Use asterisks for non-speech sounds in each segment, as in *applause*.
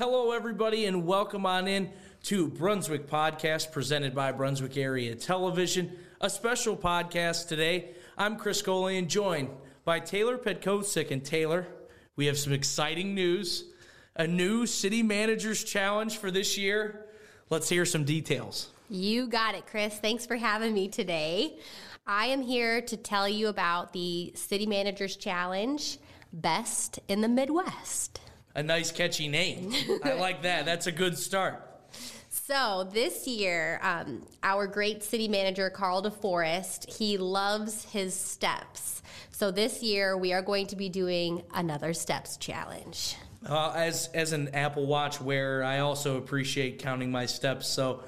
Hello, everybody, and welcome on in to Brunswick Podcast presented by Brunswick Area Television. A special podcast today. I'm Chris Golian, joined by Taylor Petkosic. And Taylor, we have some exciting news a new City Managers Challenge for this year. Let's hear some details. You got it, Chris. Thanks for having me today. I am here to tell you about the City Managers Challenge Best in the Midwest. A nice, catchy name. I *laughs* like that. That's a good start. So this year, um, our great city manager Carl DeForest, he loves his steps. So this year, we are going to be doing another steps challenge. Uh, as as an Apple Watch wearer, I also appreciate counting my steps. So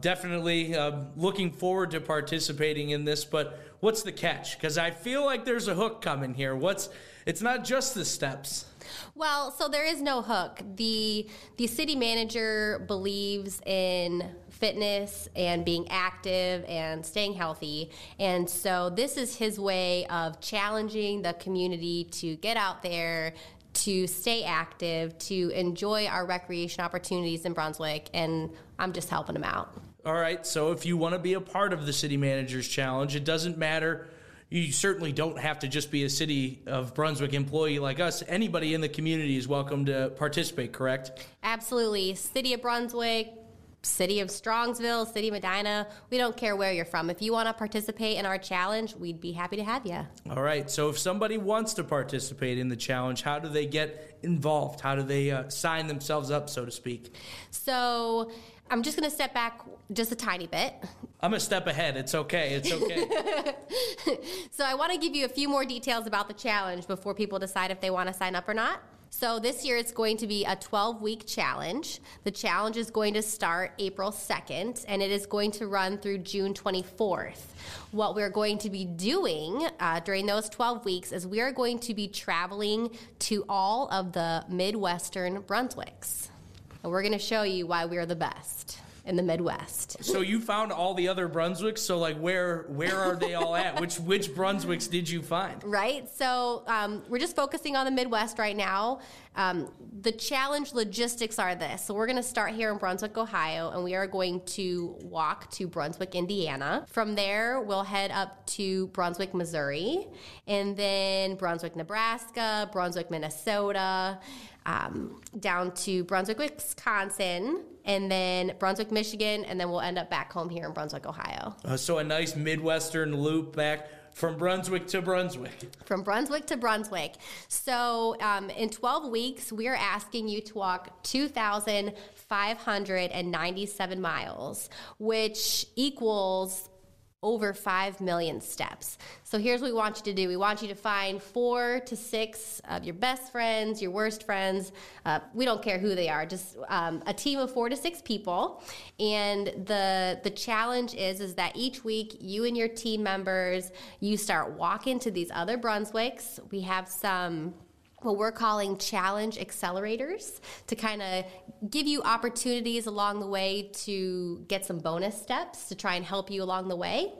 definitely uh, looking forward to participating in this. But what's the catch? Because I feel like there's a hook coming here. What's it's not just the steps. Well, so there is no hook. The the city manager believes in fitness and being active and staying healthy. And so this is his way of challenging the community to get out there, to stay active, to enjoy our recreation opportunities in Brunswick, and I'm just helping him out. All right, so if you want to be a part of the City Managers Challenge, it doesn't matter. You certainly don't have to just be a City of Brunswick employee like us. Anybody in the community is welcome to participate, correct? Absolutely. City of Brunswick, City of Strongsville, City of Medina, we don't care where you're from. If you want to participate in our challenge, we'd be happy to have you. All right. So if somebody wants to participate in the challenge, how do they get involved? How do they uh, sign themselves up, so to speak? So I'm just going to step back just a tiny bit. I'm a step ahead. It's okay. It's okay. *laughs* so I want to give you a few more details about the challenge before people decide if they want to sign up or not. So this year it's going to be a 12 week challenge. The challenge is going to start April 2nd and it is going to run through June 24th. What we're going to be doing uh, during those 12 weeks is we are going to be traveling to all of the Midwestern Brunswicks. And we're going to show you why we're the best in the Midwest. So you found all the other Brunswicks. So like, where where are they all at? which which Brunswicks did you find? Right. So um, we're just focusing on the Midwest right now. Um, the challenge logistics are this. So we're going to start here in Brunswick, Ohio, and we are going to walk to Brunswick, Indiana. From there, we'll head up to Brunswick, Missouri, and then Brunswick, Nebraska, Brunswick, Minnesota um, down to Brunswick, Wisconsin, and then Brunswick, Michigan, and then we'll end up back home here in Brunswick, Ohio. Uh, so a nice Midwestern loop back from Brunswick to Brunswick. From Brunswick to Brunswick. So um, in 12 weeks, we are asking you to walk 2,597 miles, which equals over 5 million steps. So here's what we want you to do we want you to find four to six of your best friends, your worst friends. Uh, we don't care who they are, just um, a team of four to six people. And the, the challenge is, is that each week you and your team members, you start walking to these other Brunswicks. We have some what we're calling challenge accelerators to kind of give you opportunities along the way to get some bonus steps to try and help you along the way.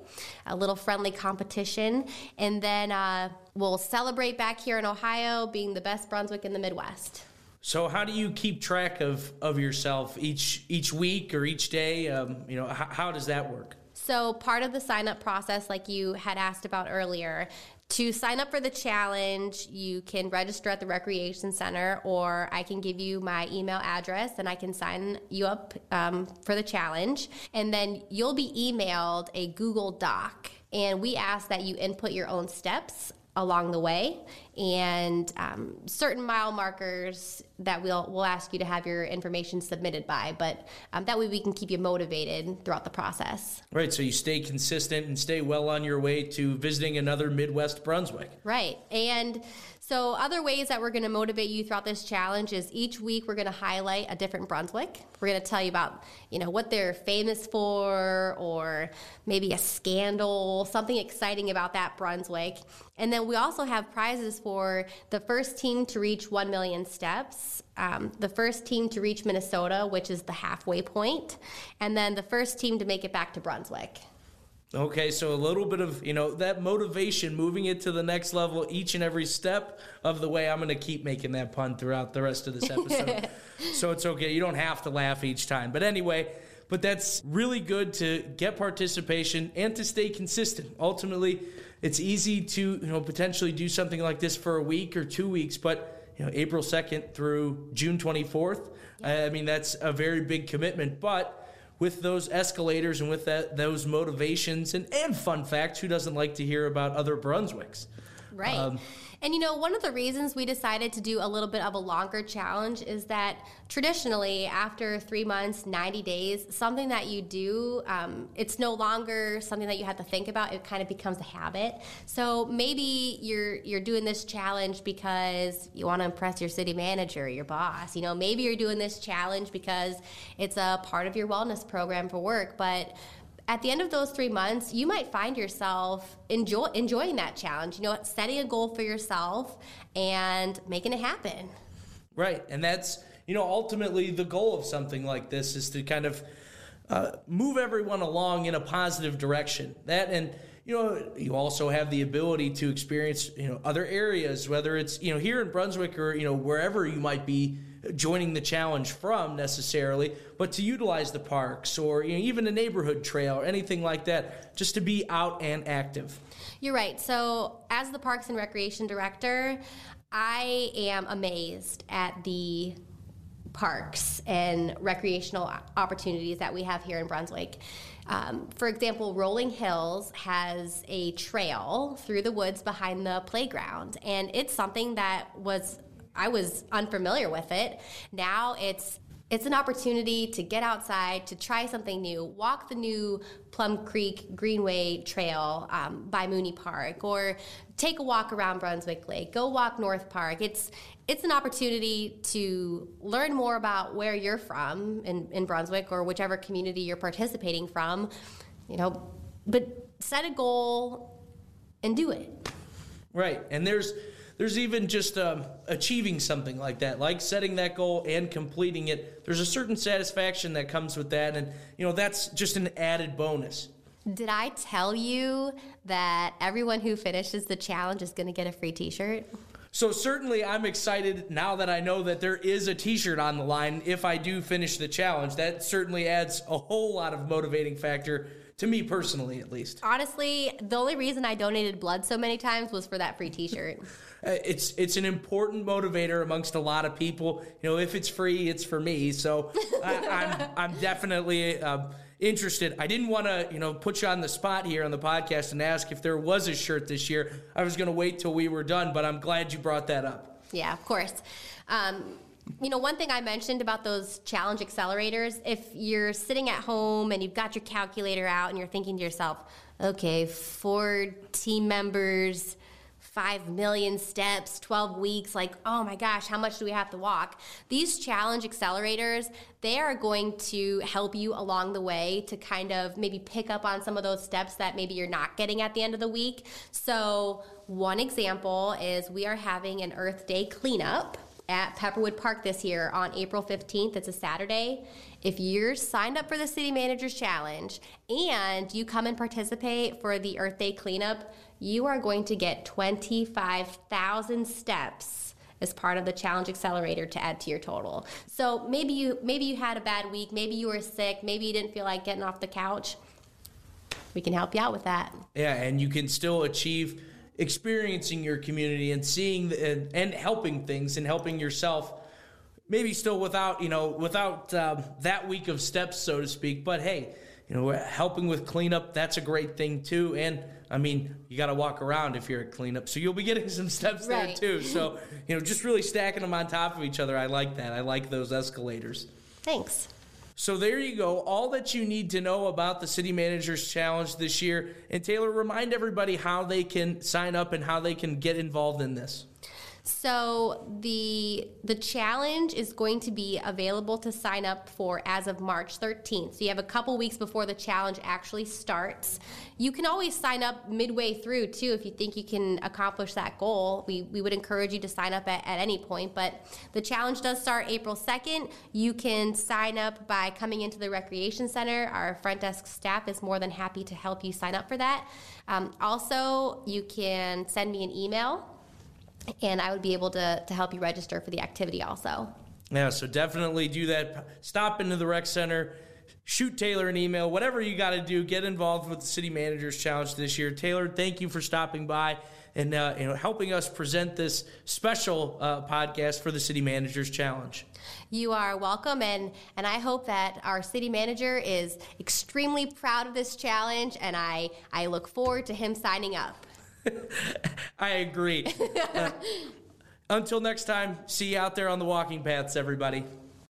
A little friendly competition. And then uh, we'll celebrate back here in Ohio being the best Brunswick in the Midwest. So how do you keep track of, of yourself each each week or each day? Um, you know, how, how does that work? So, part of the sign up process, like you had asked about earlier, to sign up for the challenge, you can register at the Recreation Center, or I can give you my email address and I can sign you up um, for the challenge. And then you'll be emailed a Google Doc. And we ask that you input your own steps along the way. And um, certain mile markers that we'll we'll ask you to have your information submitted by but um, that way we can keep you motivated throughout the process. Right so you stay consistent and stay well on your way to visiting another midwest brunswick. Right and so, other ways that we're going to motivate you throughout this challenge is each week we're going to highlight a different Brunswick. We're going to tell you about, you know, what they're famous for or maybe a scandal, something exciting about that Brunswick. And then we also have prizes for the first team to reach 1 million steps, um, the first team to reach Minnesota, which is the halfway point, and then the first team to make it back to Brunswick. Okay, so a little bit of, you know, that motivation, moving it to the next level each and every step of the way. I'm going to keep making that pun throughout the rest of this *laughs* episode. so it's okay. You don't have to laugh each time. But anyway, but that's really good to get participation and to stay consistent. Ultimately, it's easy to, you know, potentially do something like this for a week or two weeks, but, you know, April 2nd through June 24th, I mean, that's a very big commitment. But, with those escalators and with that those motivations and, and fun facts, who doesn't like to hear about other Brunswicks? Right. Um, and you know, one of the reasons we decided to do a little bit of a longer challenge is that traditionally, after three months, 90 days, something that you do, um, it's no longer something that you have to think about. It kind of becomes a habit. So maybe you're you're doing this challenge because you want to impress your city manager, your boss. You know, maybe you're doing this challenge because it's a part of your wellness program for work, but at the end of those three months, you might find yourself enjoy, enjoying that challenge. You know, setting a goal for yourself and making it happen. Right, and that's you know ultimately the goal of something like this is to kind of uh, move everyone along in a positive direction. That and you know you also have the ability to experience you know other areas, whether it's you know here in Brunswick or you know wherever you might be joining the challenge from necessarily, but to utilize the parks or you know, even a neighborhood trail or anything like that, just to be out and active. You're right. So, as the Parks and Recreation Director, I am amazed at the parks and recreational opportunities that we have here in Brunswick. Um, for example, Rolling Hills has a trail through the woods behind the playground, and it's something that was I was unfamiliar with it. Now it's it's an opportunity to get outside, to try something new, walk the new Plum Creek Greenway Trail um, by Mooney Park, or take a walk around Brunswick Lake. Go walk North Park. It's it's an opportunity to learn more about where you're from in, in Brunswick or whichever community you're participating from. You know, but set a goal and do it. Right, and there's there's even just um, achieving something like that, like setting that goal and completing it. There's a certain satisfaction that comes with that, and you know that's just an added bonus. Did I tell you that everyone who finishes the challenge is going to get a free T-shirt? So certainly I'm excited now that I know that there is a t-shirt on the line if I do finish the challenge. That certainly adds a whole lot of motivating factor to me personally at least. Honestly, the only reason I donated blood so many times was for that free t-shirt. *laughs* Uh, it's it's an important motivator amongst a lot of people. You know, if it's free, it's for me. So *laughs* I, am I'm, I'm definitely uh, interested. I didn't want to you know put you on the spot here on the podcast and ask if there was a shirt this year. I was going to wait till we were done, but I'm glad you brought that up. Yeah, of course. Um, you know, one thing I mentioned about those challenge accelerators, if you're sitting at home and you've got your calculator out and you're thinking to yourself, okay, four team members, 5 million steps, 12 weeks, like, oh my gosh, how much do we have to walk? These challenge accelerators, they are going to help you along the way to kind of maybe pick up on some of those steps that maybe you're not getting at the end of the week. So, one example is we are having an Earth Day cleanup at Pepperwood Park this year on April 15th. It's a Saturday. If you're signed up for the City Managers Challenge and you come and participate for the Earth Day cleanup, you are going to get 25,000 steps as part of the challenge accelerator to add to your total. So maybe you maybe you had a bad week, maybe you were sick, maybe you didn't feel like getting off the couch. We can help you out with that. Yeah, and you can still achieve experiencing your community and seeing the, and, and helping things and helping yourself maybe still without you know without um, that week of steps so to speak but hey you know helping with cleanup that's a great thing too and I mean, you got to walk around if you're at cleanup. So you'll be getting *laughs* some steps right. there too. So, you know, just really stacking them on top of each other. I like that. I like those escalators. Thanks. So there you go. All that you need to know about the City Managers Challenge this year. And Taylor, remind everybody how they can sign up and how they can get involved in this. So the the challenge is going to be available to sign up for as of March 13th. So you have a couple weeks before the challenge actually starts. You can always sign up midway through too if you think you can accomplish that goal. We we would encourage you to sign up at, at any point, but the challenge does start April 2nd. You can sign up by coming into the recreation center. Our front desk staff is more than happy to help you sign up for that. Um, also, you can send me an email and I would be able to, to help you register for the activity also. Yeah, so definitely do that. Stop into the rec center, shoot Taylor an email, whatever you got to do. Get involved with the City Managers Challenge this year. Taylor, thank you for stopping by and uh, you know helping us present this special uh, podcast for the City Managers Challenge. You are welcome, and and I hope that our city manager is extremely proud of this challenge, and I I look forward to him signing up. *laughs* I agree. *laughs* uh, until next time, see you out there on the walking paths, everybody.